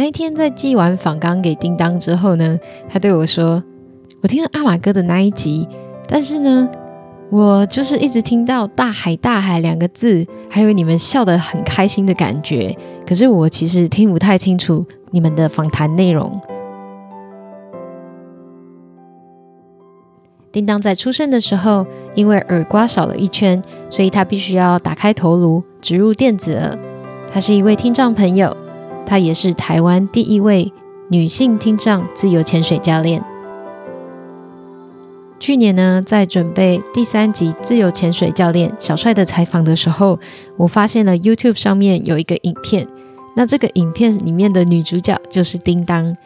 那一天在寄完访纲给叮当之后呢，他对我说：“我听了阿玛哥的那一集，但是呢，我就是一直听到‘大海’‘大海’两个字，还有你们笑得很开心的感觉，可是我其实听不太清楚你们的访谈内容。”叮当在出生的时候，因为耳刮少了一圈，所以他必须要打开头颅，植入电子耳。他是一位听障朋友。她也是台湾第一位女性听障自由潜水教练。去年呢，在准备第三集自由潜水教练小帅的采访的时候，我发现了 YouTube 上面有一个影片。那这个影片里面的女主角就是叮当，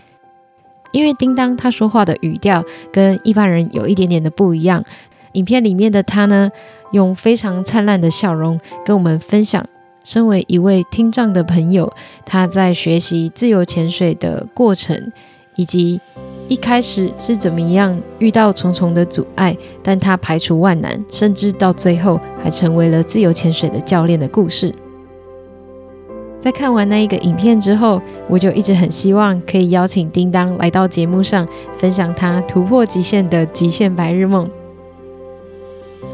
因为叮当她说话的语调跟一般人有一点点的不一样。影片里面的她呢，用非常灿烂的笑容跟我们分享。身为一位听障的朋友，他在学习自由潜水的过程，以及一开始是怎么样遇到重重的阻碍，但他排除万难，甚至到最后还成为了自由潜水的教练的故事。在看完那一个影片之后，我就一直很希望可以邀请叮当来到节目上，分享他突破极限的极限白日梦。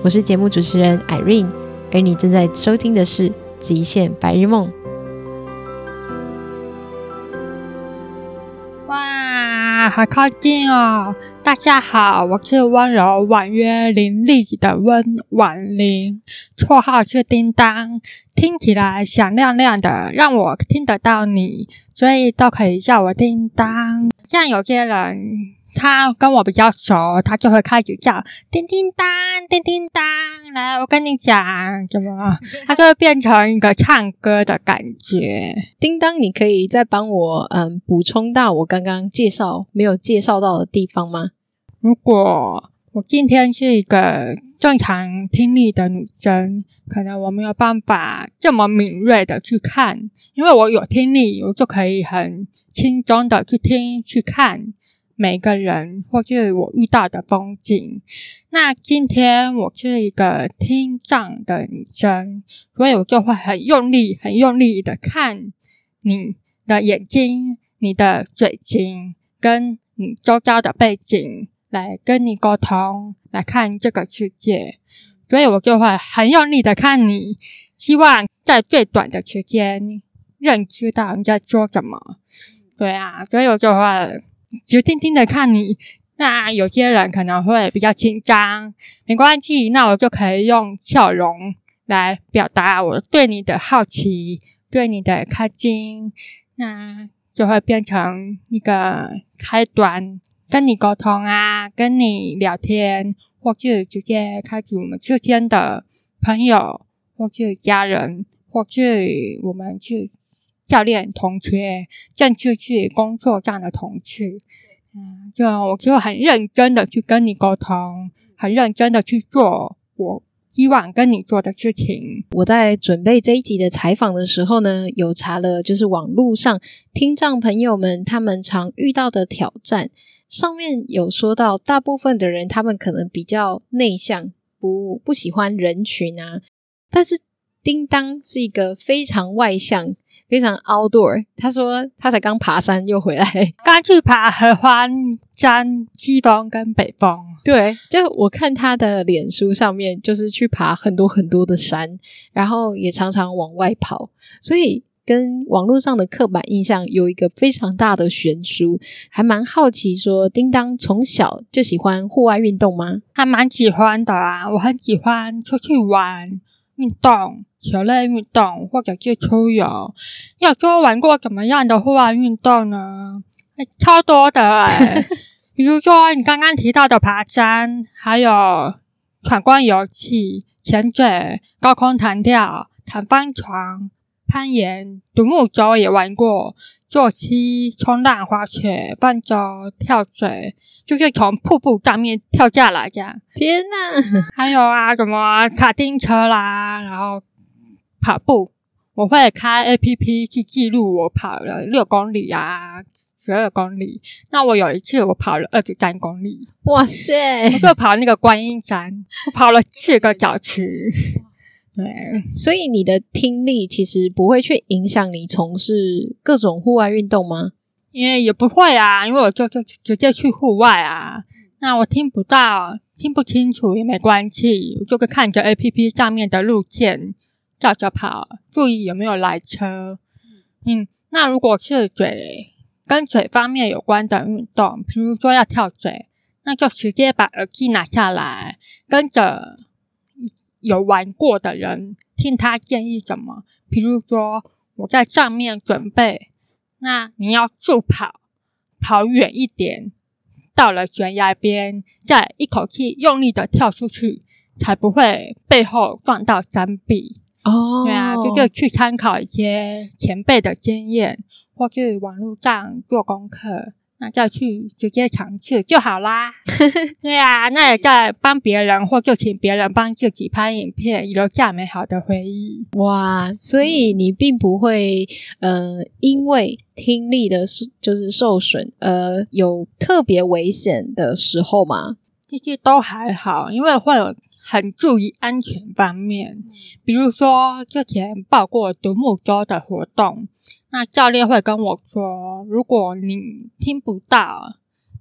我是节目主持人 Irene，而你正在收听的是。极限白日梦，哇，好靠近哦！大家好，我是温柔婉约伶俐的温婉玲，绰号是叮当，听起来响亮亮的，让我听得到你，所以都可以叫我叮当。像有些人，他跟我比较熟，他就会开始叫叮叮当，叮叮当。来，我跟你讲，怎么，他就会变成一个唱歌的感觉。叮当，你可以再帮我嗯补充到我刚刚介绍没有介绍到的地方吗？如果我今天是一个正常听力的女生，可能我没有办法这么敏锐的去看，因为我有听力，我就可以很轻松的去听去看。每个人，或是我遇到的风景。那今天我是一个听障的女生，所以我就会很用力、很用力的看你的眼睛、你的嘴型，跟你周遭的背景，来跟你沟通，来看这个世界。所以我就会很用力的看你，希望在最短的时间认知到你在说什么。对啊，所以我就会。直定定的看你，那有些人可能会比较紧张，没关系，那我就可以用笑容来表达我对你的好奇，对你的开心，那就会变成一个开端，跟你沟通啊，跟你聊天，或是直接开启我们之间的朋友，或是家人，或是我们去。教练、同学，正式去工作这样的同事，嗯，就我就很认真的去跟你沟通，很认真的去做我希望跟你做的事情。我在准备这一集的采访的时候呢，有查了，就是网络上听障朋友们他们常遇到的挑战，上面有说到，大部分的人他们可能比较内向，不不喜欢人群啊，但是叮当是一个非常外向。非常 outdoor，他说他才刚爬山又回来，刚去爬合欢山西峰跟北峰。对，就我看他的脸书上面，就是去爬很多很多的山，然后也常常往外跑，所以跟网络上的刻板印象有一个非常大的悬殊。还蛮好奇说，叮当从小就喜欢户外运动吗？还蛮喜欢的啊，我很喜欢出去玩运动。球类运动或者是出游，要说玩过怎么样的户外运动呢？超多的诶比如说你刚刚提到的爬山，还有闯关游戏、潜水、高空弹跳、弹簧床、攀岩、独木舟也玩过，坐溪、冲浪、滑雪、泛舟、跳水，就是从瀑布上面跳下来这样。天呐，还有啊，什么卡丁车啦，然后。跑步，我会开 APP 去记录我跑了六公里啊，十二公里。那我有一次我跑了二十三公里，哇塞！我就跑那个观音山，我跑了四个小时。对，所以你的听力其实不会去影响你从事各种户外运动吗？因为也不会啊，因为我就就直接去户外啊。那我听不到、听不清楚也没关系，我就会看着 APP 上面的路线照着跑，注意有没有来车。嗯，那如果是嘴跟嘴方面有关的运动，比如说要跳水，那就直接把耳机拿下来，跟着有玩过的人听他建议什么。比如说我在上面准备。那你要助跑，跑远一点，到了悬崖边，再一口气用力的跳出去，才不会背后撞到山壁。哦，对啊，就就去参考一些前辈的经验，或是网络上做功课。那再去直接尝试就好啦。对啊，那也在帮别人或就请别人帮自己拍影片，留下美好的回忆。哇，所以你并不会呃，因为听力的就是受损，呃，有特别危险的时候吗？这些都还好，因为会有很注意安全方面。比如说之前报过独木舟的活动。那教练会跟我说，如果你听不到，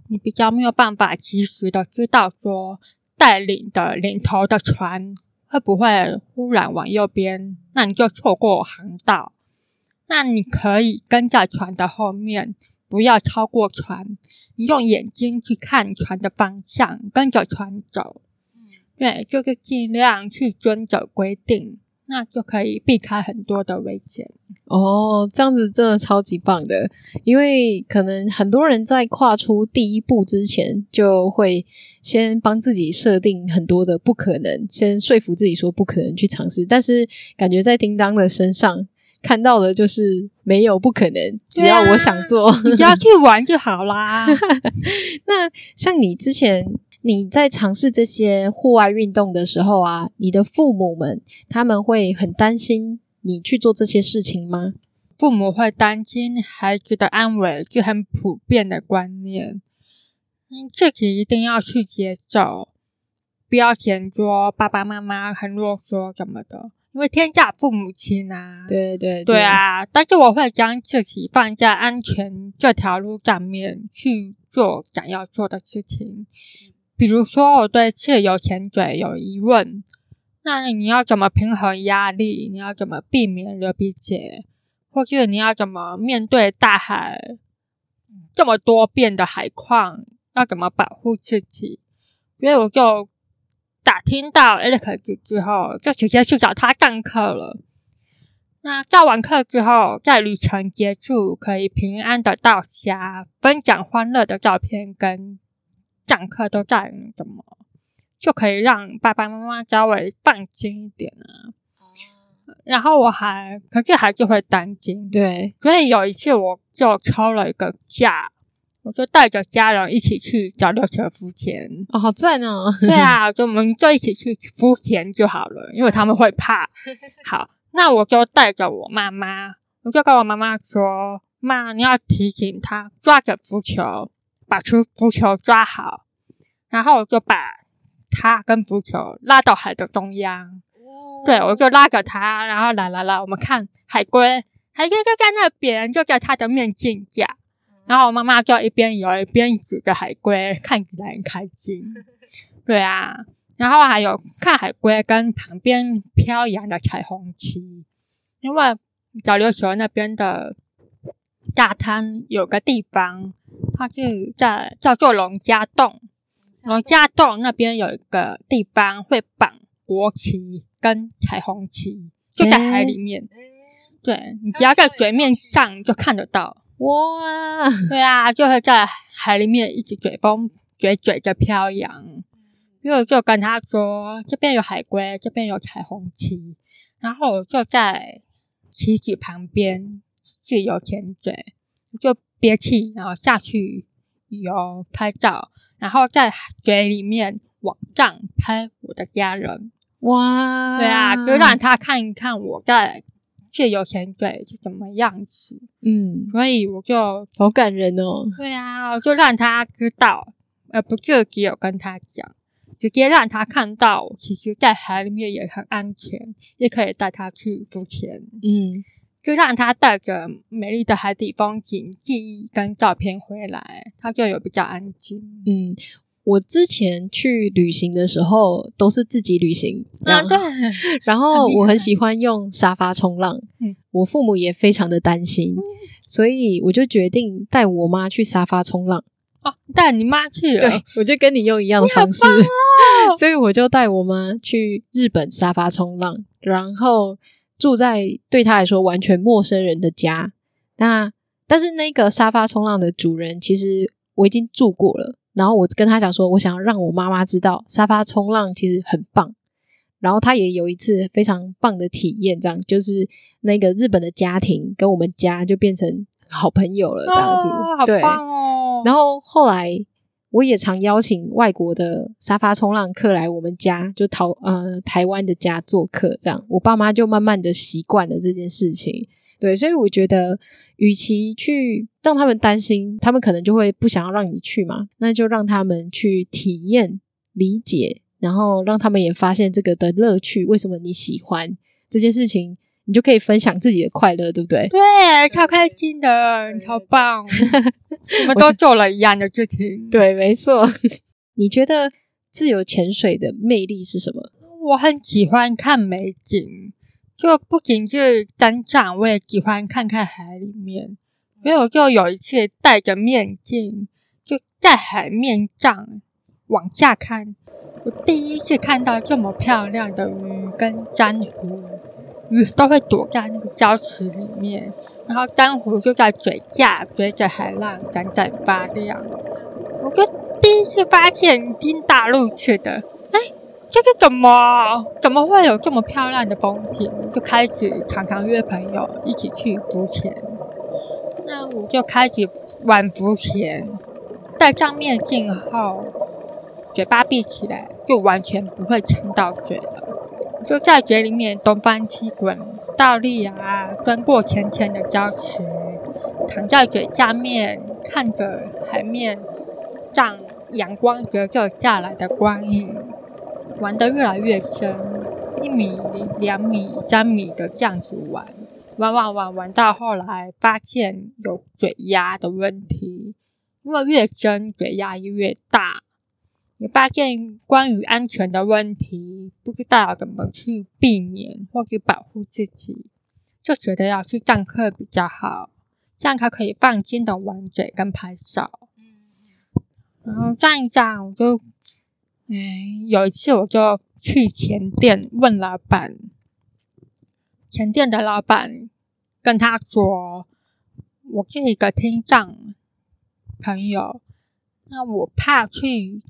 你比较没有办法及时的知道说带领的领头的船会不会忽然往右边，那你就错过航道。那你可以跟在船的后面，不要超过船，你用眼睛去看船的方向，跟着船走。对，就是尽量去遵守规定。那就可以避开很多的危险哦，这样子真的超级棒的，因为可能很多人在跨出第一步之前，就会先帮自己设定很多的不可能，先说服自己说不可能去尝试，但是感觉在叮当的身上看到的就是没有不可能，只要我想做，你只要去玩就好啦。那像你之前。你在尝试这些户外运动的时候啊，你的父母们他们会很担心你去做这些事情吗？父母会担心孩子的安危，就很普遍的观念。你自己一定要去接受，不要嫌说爸爸妈妈很啰嗦什么的，因为天下父母亲啊。对对对，对啊！但是我会将自己放在安全这条路上面去做想要做的事情。比如说，我对自由潜水有疑问，那你要怎么平衡压力？你要怎么避免流鼻血？或者你要怎么面对大海这么多变的海况？要怎么保护自己？所以我就打听到 Alex 之后，就直接去找他上课了。那上完课之后，在旅程结束，可以平安的到家，分享欢乐的照片跟。上课都在怎么，就可以让爸爸妈妈稍微放心一点啊。然后我还，可是还是会担心。对，所以有一次我就抽了一个假，我就带着家人一起去小琉球浮潜。哦，好赞哦！对啊，就我们就一起去浮潜就好了，因为他们会怕。好，那我就带着我妈妈，我就跟我妈妈说：“妈，你要提醒她抓着浮球。”把出浮球抓好，然后我就把他跟浮球拉到海的中央。哦、对，我就拉着他，然后来来来，我们看海龟，海龟就在那边，就在它的面镜下。然后我妈妈就一边游一边指着海龟，看起来很开心。对啊，然后还有看海龟跟旁边飘扬的彩虹旗，因为小琉球那边的大滩有个地方。它就在叫做龙家洞，龙家洞那边有一个地方会绑国旗跟彩虹旗，就在海里面。欸、对，你只要在水面上就看得到。哇，对啊，就会在海里面一直随风卷卷着飘扬。因为我就跟他说，这边有海龟，这边有彩虹旗，然后我就在旗子旁边自由潜水，就。憋气，然后下去游拍照，然后在水里面网上拍我的家人。哇，对啊，就让他看一看我在自由潜水是什么样子。嗯，所以我就好感人哦。对啊，我就让他知道，而不是只有跟他讲。直接让他看到，其实，在海里面也很安全，也可以带他去浮潜。嗯，就让他带着美丽的海底风景记忆跟照片回来，他就有比较安静。嗯。我之前去旅行的时候都是自己旅行，啊对，然后我很喜欢用沙发冲浪，嗯，我父母也非常的担心，嗯，所以我就决定带我妈去沙发冲浪。哦，带你妈去了？对，我就跟你用一样的方式，哦，所以我就带我妈去日本沙发冲浪，然后住在对他来说完全陌生人的家。那但是那个沙发冲浪的主人，其实我已经住过了。然后我跟他讲说，我想要让我妈妈知道沙发冲浪其实很棒。然后他也有一次非常棒的体验，这样就是那个日本的家庭跟我们家就变成好朋友了，这样子，哦、对，好棒哦。然后后来我也常邀请外国的沙发冲浪客来我们家，就台呃台湾的家做客，这样我爸妈就慢慢的习惯了这件事情。对，所以我觉得，与其去让他们担心，他们可能就会不想要让你去嘛。那就让他们去体验、理解，然后让他们也发现这个的乐趣。为什么你喜欢这件事情，你就可以分享自己的快乐，对不对？对，超开心的，超棒！我们都做了一样的事情。对，没错。你觉得自由潜水的魅力是什么？我很喜欢看美景。就不仅是单站，我也喜欢看看海里面。所以我就有一次戴着面镜，就在海面上往下看。我第一次看到这么漂亮的鱼跟珊瑚，鱼都会躲在那个礁石里面，然后珊瑚就在水下随着海浪闪闪发亮。我就第一次发现进大陆去的，哎。这个怎么怎么会有这么漂亮的风景？就开始常常约朋友一起去浮潜。那我就开始玩浮潜，戴上面镜后，嘴巴闭起来，就完全不会撑到水了。就在水里面东翻西滚，倒立啊，钻过浅浅的礁石，躺在水下面，看着海面让阳光折射下来的光影。玩得越来越深，一米、两米、三米的这样子玩，玩玩玩玩到后来，发现有水压的问题，因为越深水压越大。也发现关于安全的问题，不知道怎么去避免或者保护自己，就觉得要去上课比较好，这样才可以放心的玩水跟拍照。然后站一站，我就。嗯，有一次我就去前店问老板，前店的老板跟他说：“我是一个听障朋友，那我怕去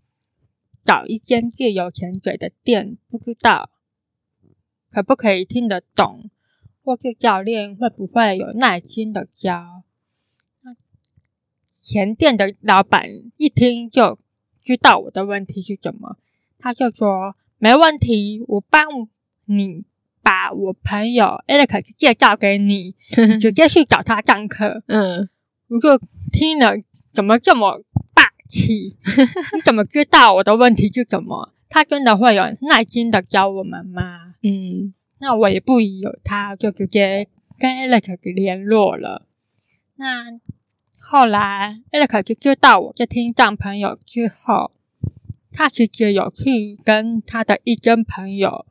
找一间自由潜水的店，不知道可不可以听得懂，或是教练会不会有耐心的教。”前店的老板一听就。知道我的问题是什么，他就说没问题，我帮你把我朋友 Alex 介绍给你，你 直接去找他上课。嗯，我就听了，怎么这么霸气？你 怎么知道我的问题是什么？他真的会有耐心的教我们吗？嗯，那我也不疑有他，就直接跟 Alex 联络了。那。后来，Alex 就知道我在听障朋友之后，他其实有去跟他的一群朋友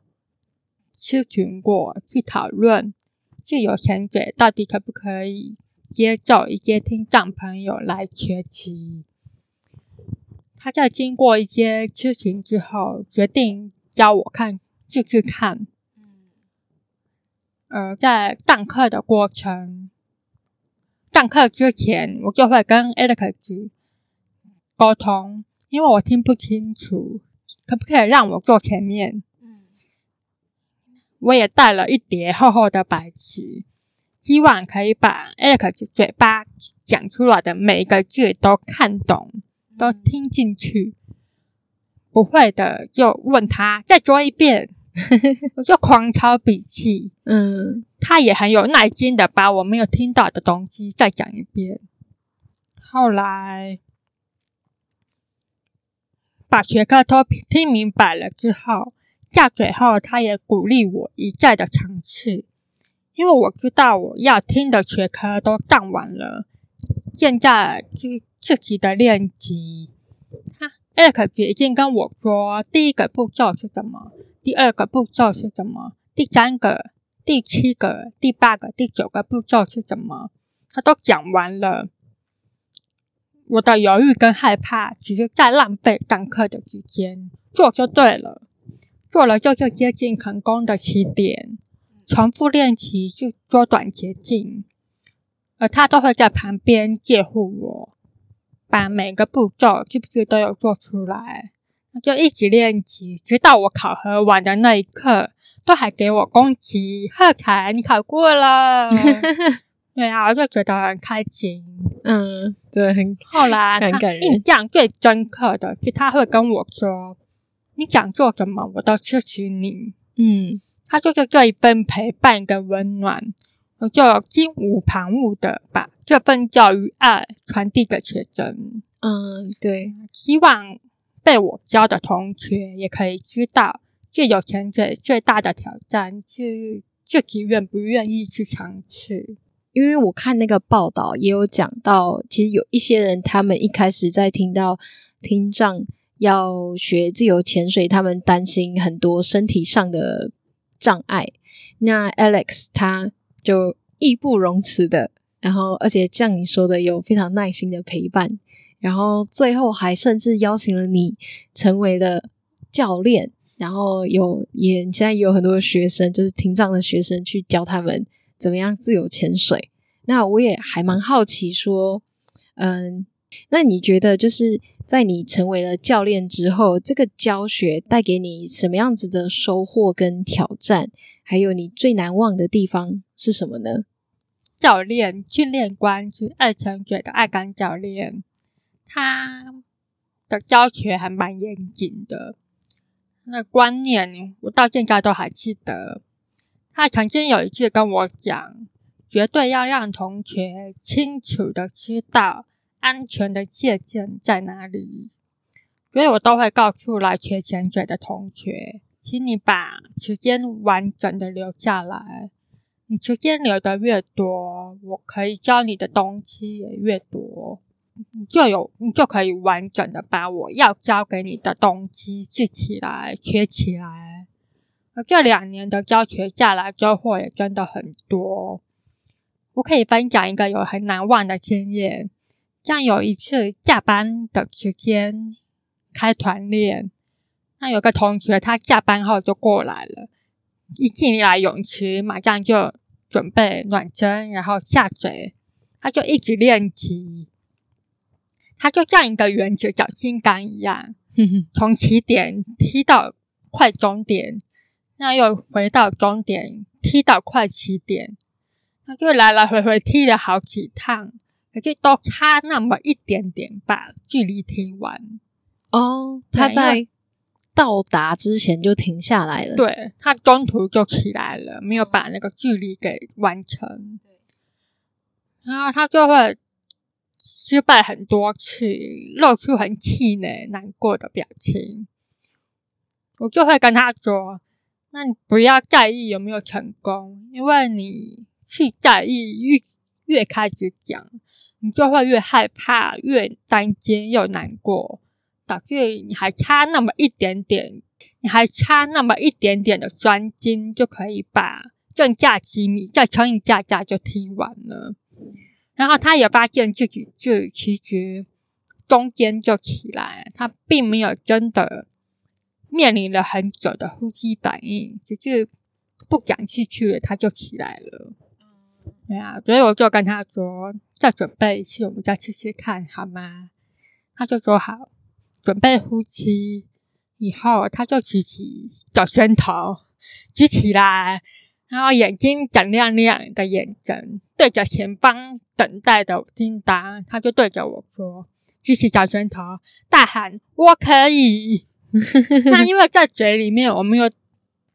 咨询过，去讨论自由潜水到底可不可以接受一些听障朋友来学习。他在经过一些咨询之后，决定教我看试试看。呃，在上课的过程。上课之前，我就会跟 Alex 沟通，因为我听不清楚，可不可以让我坐前面？嗯，我也带了一叠厚厚的白纸，希望可以把 Alex 嘴巴讲出来的每一个字都看懂，都听进去。不会的，就问他再说一遍。我就狂抄笔记，嗯，他也很有耐心的把我没有听到的东西再讲一遍。后来把学科都听明白了之后，在最后他也鼓励我一再的尝试，因为我知道我要听的学科都上完了，现在是自己的练习。他 Alex 决定跟我说，第一个步骤是什么，第二个步骤是什么，第三个、第七个、第八个、第九个步骤是什么，他都讲完了。我的犹豫跟害怕，只是在浪费上课的时间。做就对了，做了就是接近成功的起点。重复练习就缩短捷径，而他都会在旁边介护我，把每个步骤是不是都有做出来。那就一直练习，直到我考核完的那一刻，都还给我恭喜：贺凯，你考过了。对啊，我就觉得很开心。嗯，对，很后来很感人。印象最深刻的是，他会跟我说：“你想做什么，我都支持你。”嗯，他就是这一份陪伴跟温暖，我就心无旁骛的把这份教育爱传递给学生。嗯，对，希望被我教的同学也可以知道，自由潜水最大的挑战是自己愿不愿意去尝试。因为我看那个报道也有讲到，其实有一些人，他们一开始在听到听障要学自由潜水，他们担心很多身体上的障碍。那 Alex 他就义不容辞的，然后而且像你说的，有非常耐心的陪伴，然后最后还甚至邀请了你成为了教练，然后有也现在也有很多学生，就是听障的学生去教他们。怎么样自由潜水？那我也还蛮好奇，说，嗯，那你觉得就是在你成为了教练之后，这个教学带给你什么样子的收获跟挑战？还有你最难忘的地方是什么呢？教练训练官是爱潜水的爱岗教练，他的教学还蛮严谨的，那观念我到现在都还记得。他曾经有一次跟我讲，绝对要让同学清楚的知道安全的界限在哪里，所以我都会告诉来学潜水的同学，请你把时间完整的留下来。你时间留的越多，我可以教你的东西也越多，你就有你就可以完整的把我要教给你的东西记起来、学起来。而这两年的教学下来，收获也真的很多。我可以分享一个有很难忘的经验，像有一次下班的时间开团练，那有个同学他下班后就过来了，一进来泳池马上就准备暖身，然后下水，他就一直练习，他就像一个原子小金刚一样，从起点踢到快终点。那又回到终点，踢到快起点，他就来来回回踢了好几趟，可是都差那么一点点把距离踢完。哦，他在到达之前就停下来了。对，他中途就起来了，没有把那个距离给完成。然后他就会失败很多次，露出很气馁、难过的表情。我就会跟他说。那你不要在意有没有成功，因为你去在意越越开始讲，你就会越害怕、越担心又难过，导致你还差那么一点点，你还差那么一点点的专精，就可以把正价几米再乘以价价就踢完了。然后他也发现自己就其实中间就起来，他并没有真的。面临了很久的呼吸反应，只是不讲气去了，他就起来了。对啊，所以我就跟他说：“再准备一次，我们再试试看，好吗？”他就说：“好。”准备呼吸以后，他就举起小拳头，举起来，然后眼睛闪亮亮的眼神对着前方等待的叮当，他就对着我说：“举起小拳头，大喊：我可以！”那因为在嘴里面我没有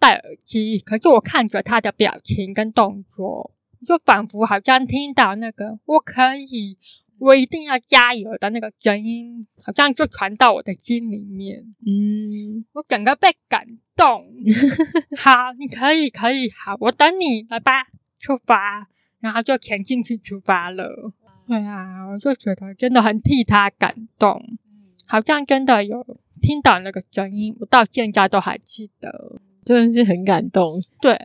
戴耳机，可是我看着他的表情跟动作，就仿佛好像听到那个“我可以，我一定要加油的那个声音，好像就传到我的心里面。嗯，我整个被感动。好，你可以，可以，好，我等你，拜拜，出发。然后就前进去出发了。对啊，我就觉得真的很替他感动，好像真的有听到那个声音，我到现在都还记得，真的是很感动。对。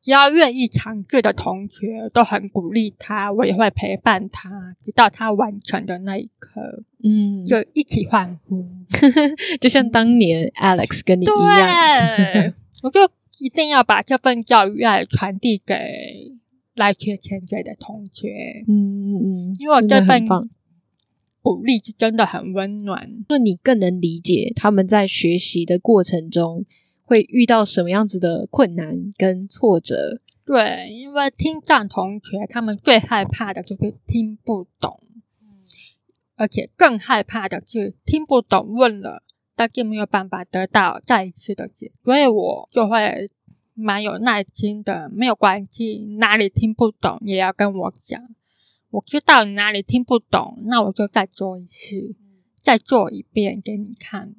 只要愿意尝试的同学都很鼓励他，我也会陪伴他，直到他完成的那一刻，嗯，就一起欢呼，就像当年 Alex 跟你一样。我就一定要把这份教育爱传递给来学潜水的同学。嗯嗯嗯，因为我这份鼓励是真的很温暖，就你更能理解他们在学习的过程中。会遇到什么样子的困难跟挫折？对，因为听障同学他们最害怕的就是听不懂，而且更害怕的是听不懂问了，但是没有办法得到再一次的解。所以我就会蛮有耐心的，没有关系，哪里听不懂也要跟我讲。我知道你哪里听不懂，那我就再做一次，再做一遍给你看。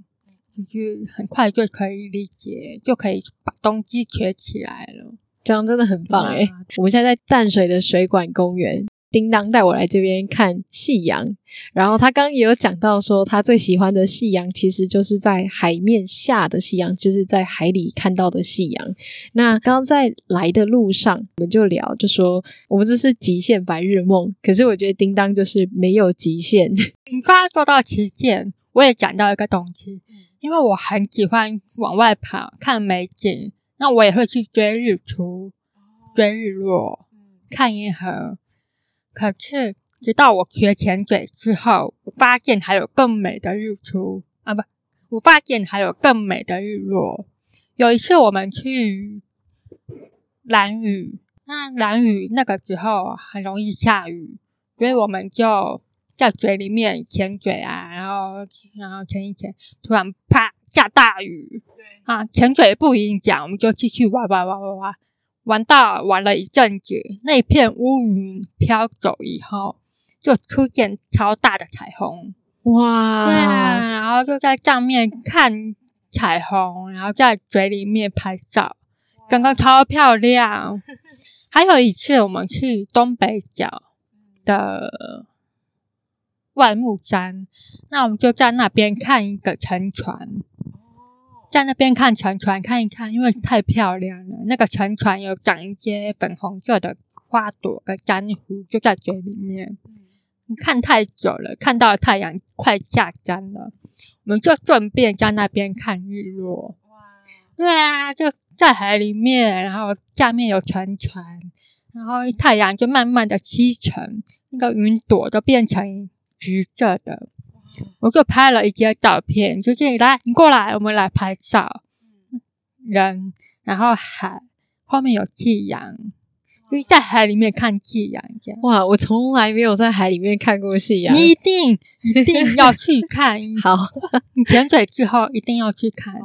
就很快就可以理解，就可以把东西学起来了。这样真的很棒诶、啊、我们现在在淡水的水管公园，叮当带我来这边看夕阳。然后他刚刚也有讲到说，他最喜欢的夕阳其实就是在海面下的夕阳，就是在海里看到的夕阳。那刚刚在来的路上，我们就聊，就说我们这是极限白日梦。可是我觉得叮当就是没有极限。你刚刚说到极限，我也讲到一个东西。因为我很喜欢往外跑看美景，那我也会去追日出、追日落、看银河。可是直到我学潜水之后，我发现还有更美的日出啊！不，我发现还有更美的日落。有一次我们去蓝屿，那蓝屿那个时候很容易下雨，所以我们就。在嘴里面潜水啊，然后然后潜一潜，突然啪下大雨，对啊，潜水不影响，我们就继续玩玩玩玩玩，玩到玩了一阵子，那片乌云飘走以后，就出现超大的彩虹，哇！对啊，然后就在上面看彩虹，然后在嘴里面拍照，整个超漂亮。还有一次，我们去东北角的。万木山，那我们就在那边看一个沉船，在那边看沉船看一看，因为太漂亮了。那个沉船有长一些粉红色的花朵跟珊瑚，就在水里面。你看太久了，看到太阳快下山了，我们就顺便在那边看日落。对啊，就在海里面，然后下面有沉船，然后太阳就慢慢的西沉，那个云朵都变成。橘色的，我就拍了一些照片，就这里来，你过来，我们来拍照。人，然后海后面有夕阳，因为在海里面看夕阳，这样。哇，我从来没有在海里面看过夕阳，你一定一定要去看。好，你潜水之后一定要去看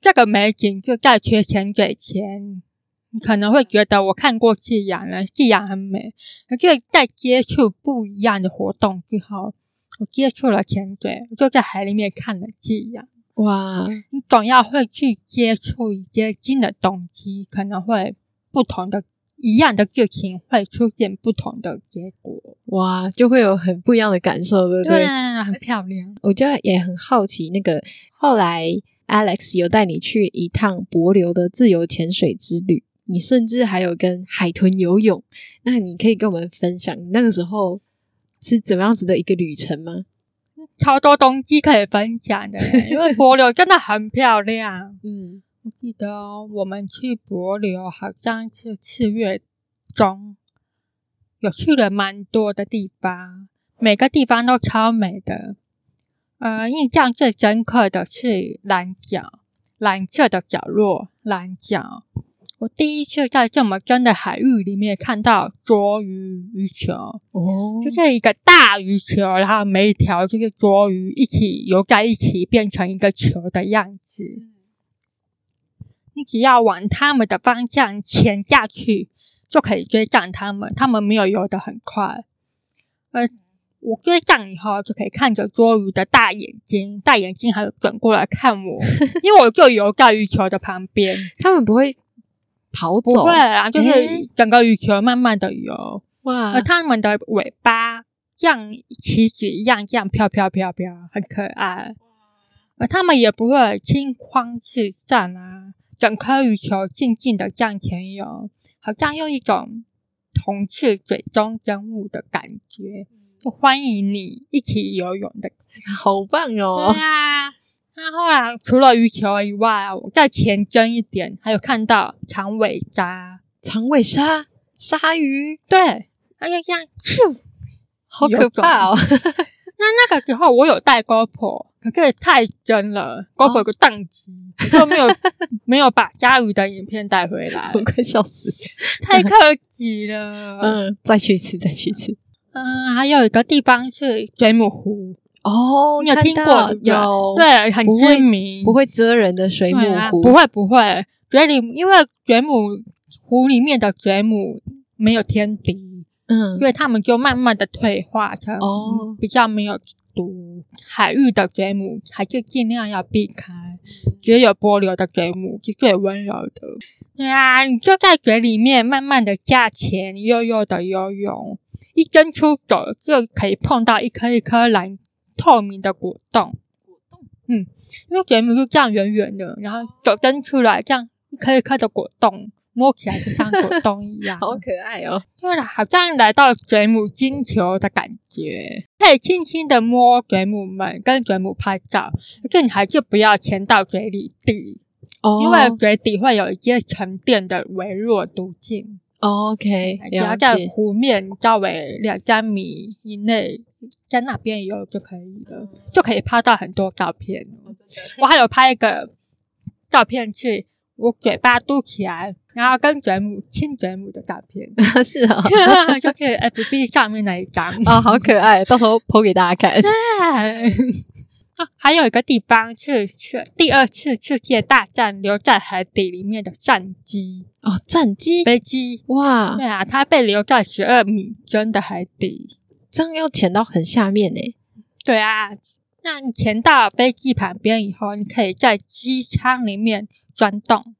这个美景，就在缺潜水前。你可能会觉得我看过夕阳了，夕阳很美。可是在接触不一样的活动之后，我接触了潜水，我就在海里面看了夕阳。哇！你总要会去接触一些新的东西，可能会不同的一样的剧情会出现不同的结果。哇！就会有很不一样的感受，对不对？对啊，很漂亮。我就也很好奇，那个后来 Alex 有带你去一趟帛流的自由潜水之旅。你甚至还有跟海豚游泳，那你可以跟我们分享你那个时候是怎么样子的一个旅程吗？超多东西可以分享的，因为帛琉真的很漂亮。嗯，我记得我们去帛琉好像是四月中，有去了蛮多的地方，每个地方都超美的。呃，印象最深刻的是蓝角，蓝色的角落，蓝角。我第一次在这么深的海域里面看到捉鱼鱼球，哦，就是一个大鱼球，然后每一条这个捉鱼一起游在一起，变成一个球的样子。你只要往他们的方向潜下去，就可以追上他们。他们没有游得很快，呃，我追上以后就可以看着捉鱼的大眼睛，大眼睛还有转过来看我，因为我就游在鱼球的旁边，他们不会跑走，不会啊，就是整个鱼球慢慢的游，哇，而他们的尾巴像旗子一样这样飘飘飘飘，很可爱，而他们也不会惊慌失措啊，整颗鱼球静静的向前游，好像有一种同是水中生物的感觉。欢迎你一起游泳的，好棒哦！对啊，那后来除了鱼球以外，我再前进一点，还有看到长尾鲨、长尾鲨、鲨鱼，对，它就这样，咻，好可怕哦！那那个时候我有带 GoPro，可是太真了，GoPro 有个宕机，就没有没有把鲨鱼的影片带回来，我快笑死，太可惜了。嗯，再去一次，再去一次。嗯，还有一个地方是水母湖哦，你有听过？有，对，很知名，不会蛰人的水母湖，不会不会。水里因为水母湖里面的水母没有天敌，嗯，所以它们就慢慢的退化成哦，比较没有毒。海域的水母还是尽量要避开，只有波流的水母是最温柔的。对啊，你就在水里面慢慢的下潜，悠悠的游泳。一伸出手就可以碰到一颗一颗蓝透明的果冻，果冻，嗯，因为水母是这样圆圆的，然后手伸出来，这样一颗一颗的果冻，摸起来就像果冻一样，好可爱哦。对了，好像来到水母星球的感觉，可以轻轻的摸水母们，跟水母拍照，而且你还是不要潜到水里底，哦，因为水底会有一些沉淀的微弱毒性。OK，只要在湖面周围两三米以内，在那边有就可以了，就可以拍到很多照片。我还有拍一个照片，是我嘴巴嘟起来，然后跟水母亲水母的照片。是啊，就是 FB 上面那一张哦，好可爱，到时候 po 给大家看。啊，还有一个地方是是第二次世界大战留在海底里面的战机哦，战机飞机哇，对啊，它被留在十二米深的海底，这样要潜到很下面呢。对啊，那你潜到飞机旁边以后，你可以在机舱里面钻洞。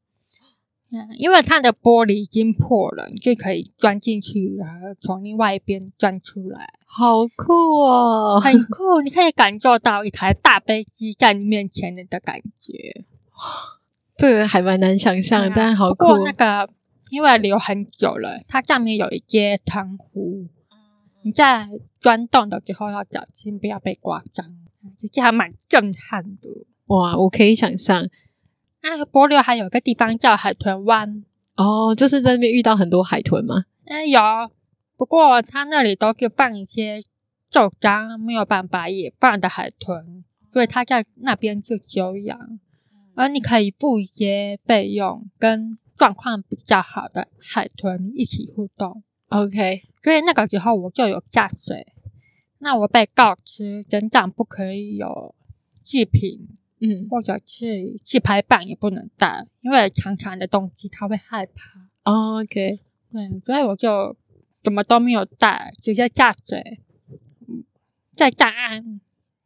嗯，因为它的玻璃已经破了，你就可以钻进去，然后从另外一边钻出来，好酷哦，很酷！你可以感受到一台大飞机在你面前的感觉，这个还蛮难想象，嗯、但好酷。不过那个因为留很久了，它上面有一些汤壶，你在钻洞的时候要小心，不要被刮伤，就这还蛮震撼的。哇，我可以想象。那帛琉还有个地方叫海豚湾哦，就是在那边遇到很多海豚吗？嗯，有，不过它那里都是放一些受伤没有办法野放的海豚，所以它在那边就休养。而你可以付一些费用，跟状况比较好的海豚一起互动。OK，所以那个时候我就有下水，那我被告知整场不可以有祭品。嗯，或者是自拍棒也不能带，因为长长的东西他会害怕。Oh, OK，对，所以我就什么都没有带，直接下水，在岸上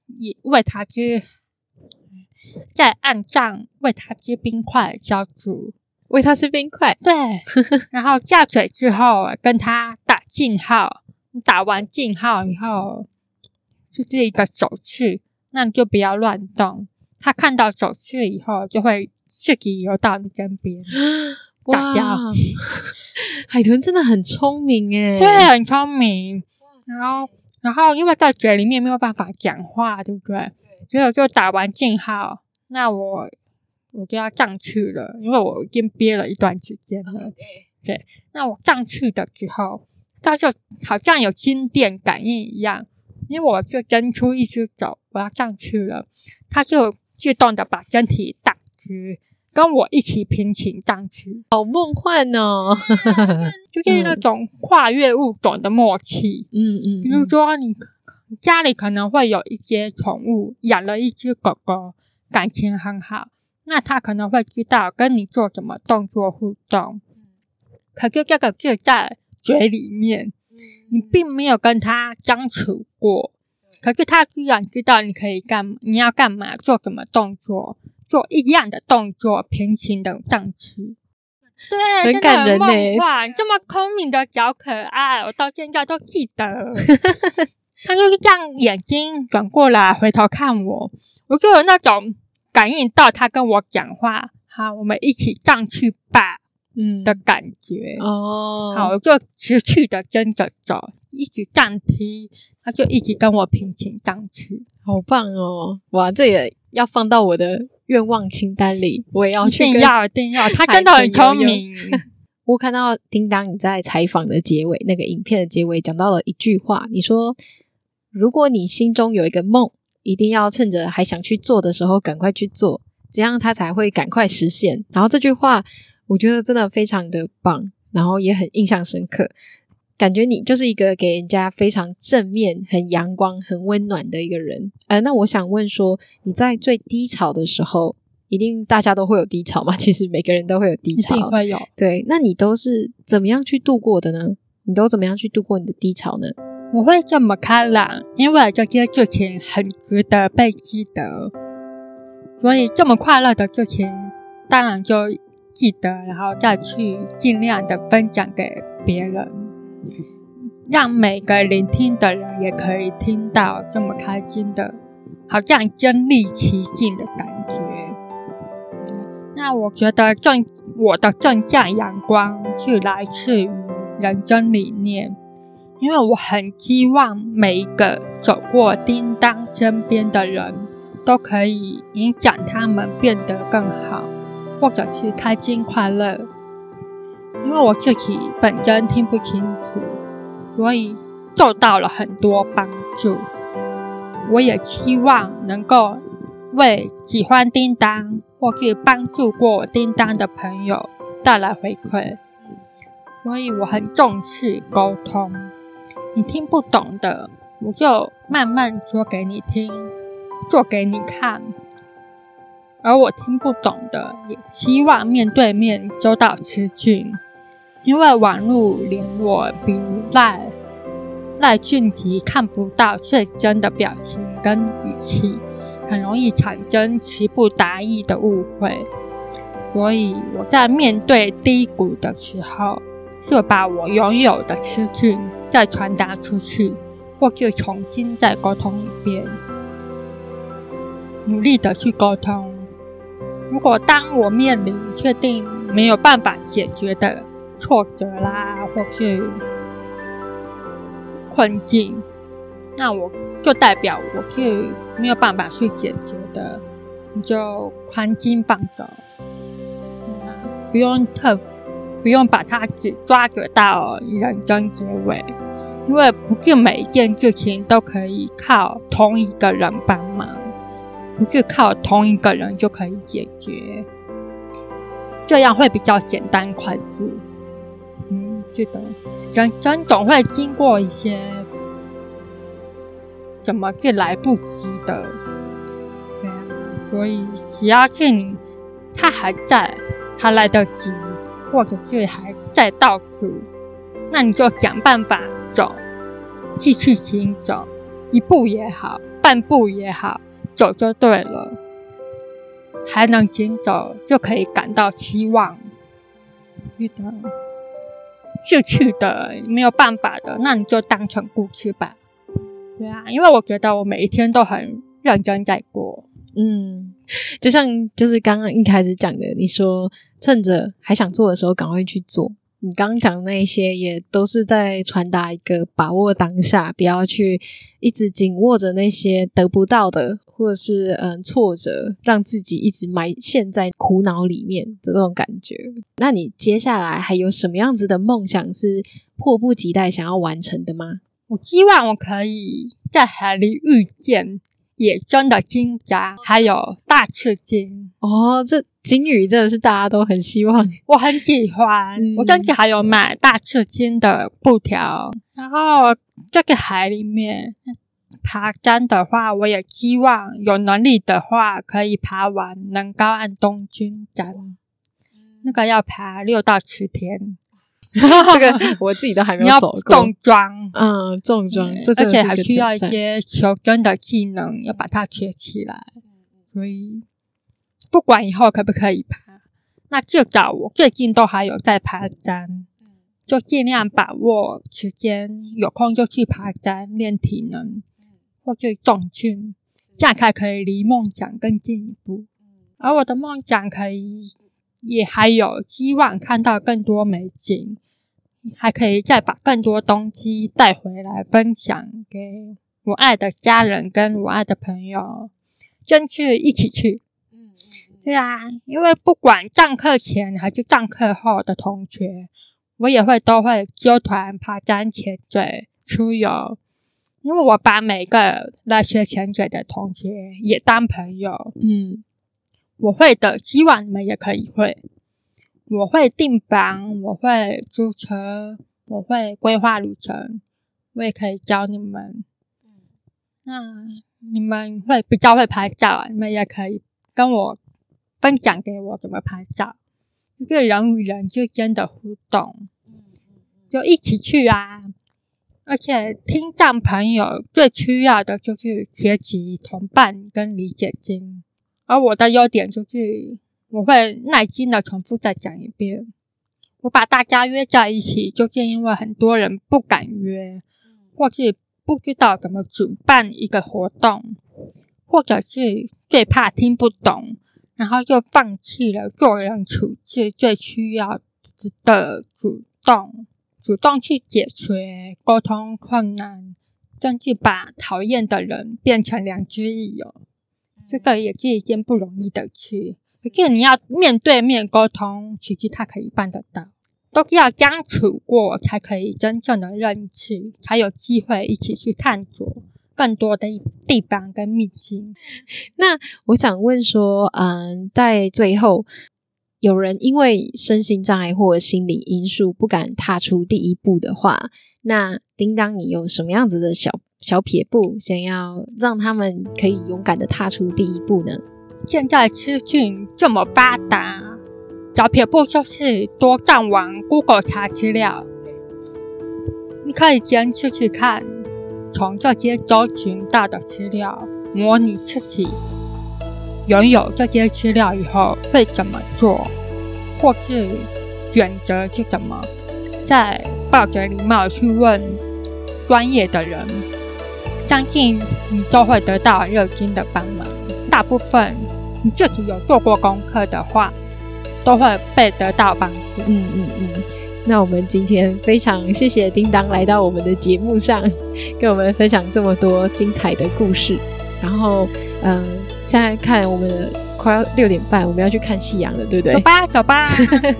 也为他吃，在岸上为他吃冰块消暑，喂它吃冰块。对，然后下水之后跟它打信号，打完信号以后就是一个手势，那你就不要乱动。它看到走势以后，就会自己游到你身边打架。海豚真的很聪明诶，对，很聪明。然后，然后因为在嘴里面没有办法讲话，对不对？所以我就打完信号，那我我就要上去了，因为我已经憋了一段时间了。对，那我上去的时候，它就好像有心电感应一样，因为我就伸出一只手，我要上去了，它就。自动的把身体打直，跟我一起平行上去，好梦幻哦！就是那种跨越物种的默契。嗯嗯，比如说你家里可能会有一些宠物，养了一只狗狗，感情很好，那他可能会知道跟你做什么动作互动。可是这个就在嘴里面，你并没有跟他相处过，可是他居然知道你可以干，你要干嘛，做什么动作，做一样的动作，平行的上去。对，很感人呢。哇，这么聪明的小可爱，我到现在都记得。他就是这样，眼睛转过来，回头看我，我就有那种感应到他跟我讲话。好，我们一起上去吧。嗯的感觉哦，好，我就持续的跟着走，一直站梯，他就一直跟我平行上去，好棒哦！哇，这也要放到我的愿望清单里，我也要去。一定要，一定要，他真的很聪明。我看到叮当你在采访的结尾，那个影片的结尾讲到了一句话，你说：“如果你心中有一个梦，一定要趁着还想去做的时候赶快去做，这样他才会赶快实现。”然后这句话。我觉得真的非常的棒，然后也很印象深刻，感觉你就是一个给人家非常正面、很阳光、很温暖的一个人。呃，那我想问说，你在最低潮的时候，一定大家都会有低潮嘛？其实每个人都会有低潮，一定会有。对，那你都是怎么样去度过的呢？你都怎么样去度过你的低潮呢？我会这么开朗，因为这些事情很值得被记得，所以这么快乐的事情，当然就。记得，然后再去尽量的分享给别人，让每个聆听的人也可以听到这么开心的，好像身临其境的感觉。那我觉得正我的正向阳光是来自于人生理念，因为我很希望每一个走过叮当身边的人都可以影响他们变得更好。或者是开心快乐，因为我自己本身听不清楚，所以受到了很多帮助。我也希望能够为喜欢叮当或是帮助过叮当的朋友带来回馈，所以我很重视沟通。你听不懂的，我就慢慢说给你听，做给你看。而我听不懂的，也希望面对面周到资讯，因为网络联络，比如赖赖俊吉看不到最真的表情跟语气，很容易产生词不达意的误会。所以我在面对低谷的时候，就把我拥有的资讯再传达出去，或就重新再沟通一遍，努力的去沟通。如果当我面临确定没有办法解决的挫折啦，或是困境，那我就代表我是没有办法去解决的，你就宽心放手，不用特不用把它只抓着到人生结尾，因为不是每一件事情都可以靠同一个人帮忙。不是靠同一个人就可以解决，这样会比较简单快捷。嗯，是的，人生总会经过一些什么是来不及的，对啊，所以只要是你他还在，还来得及，或者是还在倒数，那你就想办法走，继续行走，一步也好，半步也好。走就对了，还能行走就可以感到希望。是的，逝去的没有办法的，那你就当成过去吧。对啊，因为我觉得我每一天都很认真在过。嗯，就像就是刚刚一开始讲的，你说趁着还想做的时候赶快去做。你刚刚讲的那些也都是在传达一个把握当下，不要去一直紧握着那些得不到的，或者是嗯挫折，让自己一直埋陷在苦恼里面的那种感觉。那你接下来还有什么样子的梦想是迫不及待想要完成的吗？我希望我可以在海里遇见野生的金鲨，还有大赤鲸。哦，这。鲸鱼真的是大家都很希望，我很喜欢。嗯、我甚至还有买大翅金的布条。然后这个海里面爬山的话，我也希望有能力的话可以爬完能高岸东军站，嗯、那个要爬六到十天。这个我自己都还没有 走过。重装，嗯，重装，而且还需要一些求生的技能，要把它学起来。所以，不管以后可不可以爬，那至少我最近都还有在爬山，就尽量把握时间，有空就去爬山练体能，或者重训，这样才可以离梦想更进一步。而我的梦想可以。也还有希望看到更多美景，还可以再把更多东西带回来分享给我爱的家人跟我爱的朋友，争取一起去。嗯，是啊，因为不管上课前还是上课后的同学，我也会都会揪团爬山、潜水、出游，因为我把每个来学潜水的同学也当朋友。嗯。我会的，希望你们也可以会。我会订房，我会租车，我会规划旅程，我也可以教你们。那你们会比较会拍照，你们也可以跟我分享给我怎么拍照。一个人与人之间的互动，就一起去啊！而且听障朋友最需要的就是学习同伴跟理解心。而我的优点就是，我会耐心的重复再讲一遍。我把大家约在一起，就是因为很多人不敢约，或是不知道怎么主办一个活动，或者是最怕听不懂，然后就放弃了做人处事最需要的主动，主动去解决沟通困难，甚至把讨厌的人变成良知益友。这个也是一件不容易的事，而且你要面对面沟通，其实他可以办得到，都是要相处过才可以真正的认识，才有机会一起去探索更多的地方跟秘境。那我想问说，嗯，在最后，有人因为身心障碍或心理因素不敢踏出第一步的话，那叮当，你有什么样子的小？小撇步，想要让他们可以勇敢的踏出第一步呢？现在资讯这么发达，小撇步就是多上网 Google 查资料。你可以先试试看，从这些搜寻到的资料，模拟自己拥有这些资料以后会怎么做，或是选择是什么，再抱着礼貌去问专业的人。相信你都会得到热心的帮忙。大部分你自己有做过功课的话，都会被得到帮助。嗯嗯嗯。那我们今天非常谢谢叮当来到我们的节目上，跟我们分享这么多精彩的故事。然后，嗯、呃，现在看我们的快要六点半，我们要去看夕阳了，对不对？走吧，走吧。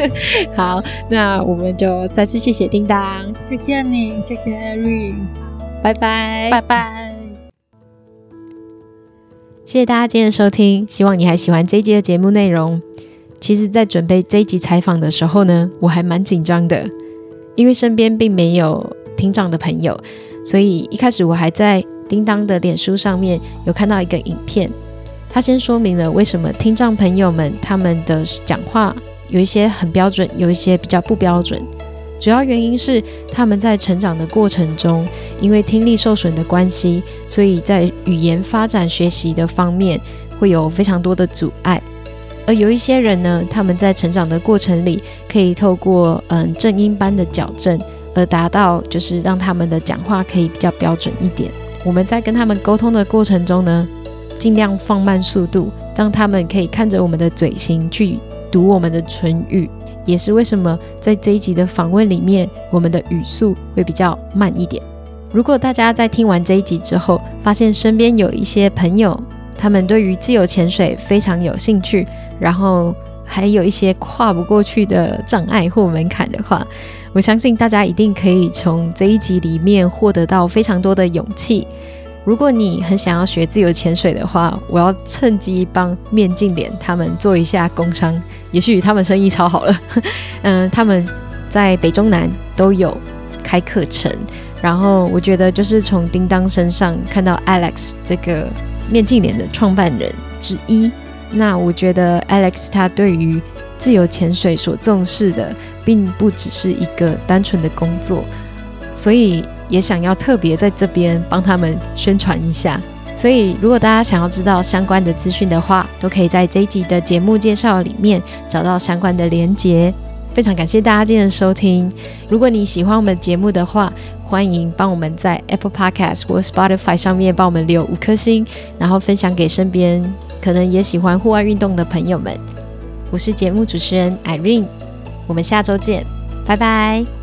好，那我们就再次谢谢叮当，谢谢你，谢谢 Erin。拜拜，拜拜！谢谢大家今天的收听，希望你还喜欢这一集的节目内容。其实，在准备这一集采访的时候呢，我还蛮紧张的，因为身边并没有听障的朋友，所以一开始我还在叮当的脸书上面有看到一个影片，他先说明了为什么听障朋友们他们的讲话有一些很标准，有一些比较不标准。主要原因是他们在成长的过程中，因为听力受损的关系，所以在语言发展学习的方面会有非常多的阻碍。而有一些人呢，他们在成长的过程里，可以透过嗯正音班的矫正，而达到就是让他们的讲话可以比较标准一点。我们在跟他们沟通的过程中呢，尽量放慢速度，让他们可以看着我们的嘴型去读我们的唇语。也是为什么在这一集的访问里面，我们的语速会比较慢一点。如果大家在听完这一集之后，发现身边有一些朋友，他们对于自由潜水非常有兴趣，然后还有一些跨不过去的障碍或门槛的话，我相信大家一定可以从这一集里面获得到非常多的勇气。如果你很想要学自由潜水的话，我要趁机帮面镜脸他们做一下工商，也许他们生意超好了。嗯，他们在北中南都有开课程，然后我觉得就是从叮当身上看到 Alex 这个面镜脸的创办人之一。那我觉得 Alex 他对于自由潜水所重视的，并不只是一个单纯的工作，所以也想要特别在这边帮他们宣传一下。所以，如果大家想要知道相关的资讯的话，都可以在这一集的节目介绍里面找到相关的连结。非常感谢大家今天的收听。如果你喜欢我们节目的话，欢迎帮我们在 Apple Podcast 或 Spotify 上面帮我们留五颗星，然后分享给身边可能也喜欢户外运动的朋友们。我是节目主持人 Irene，我们下周见，拜拜。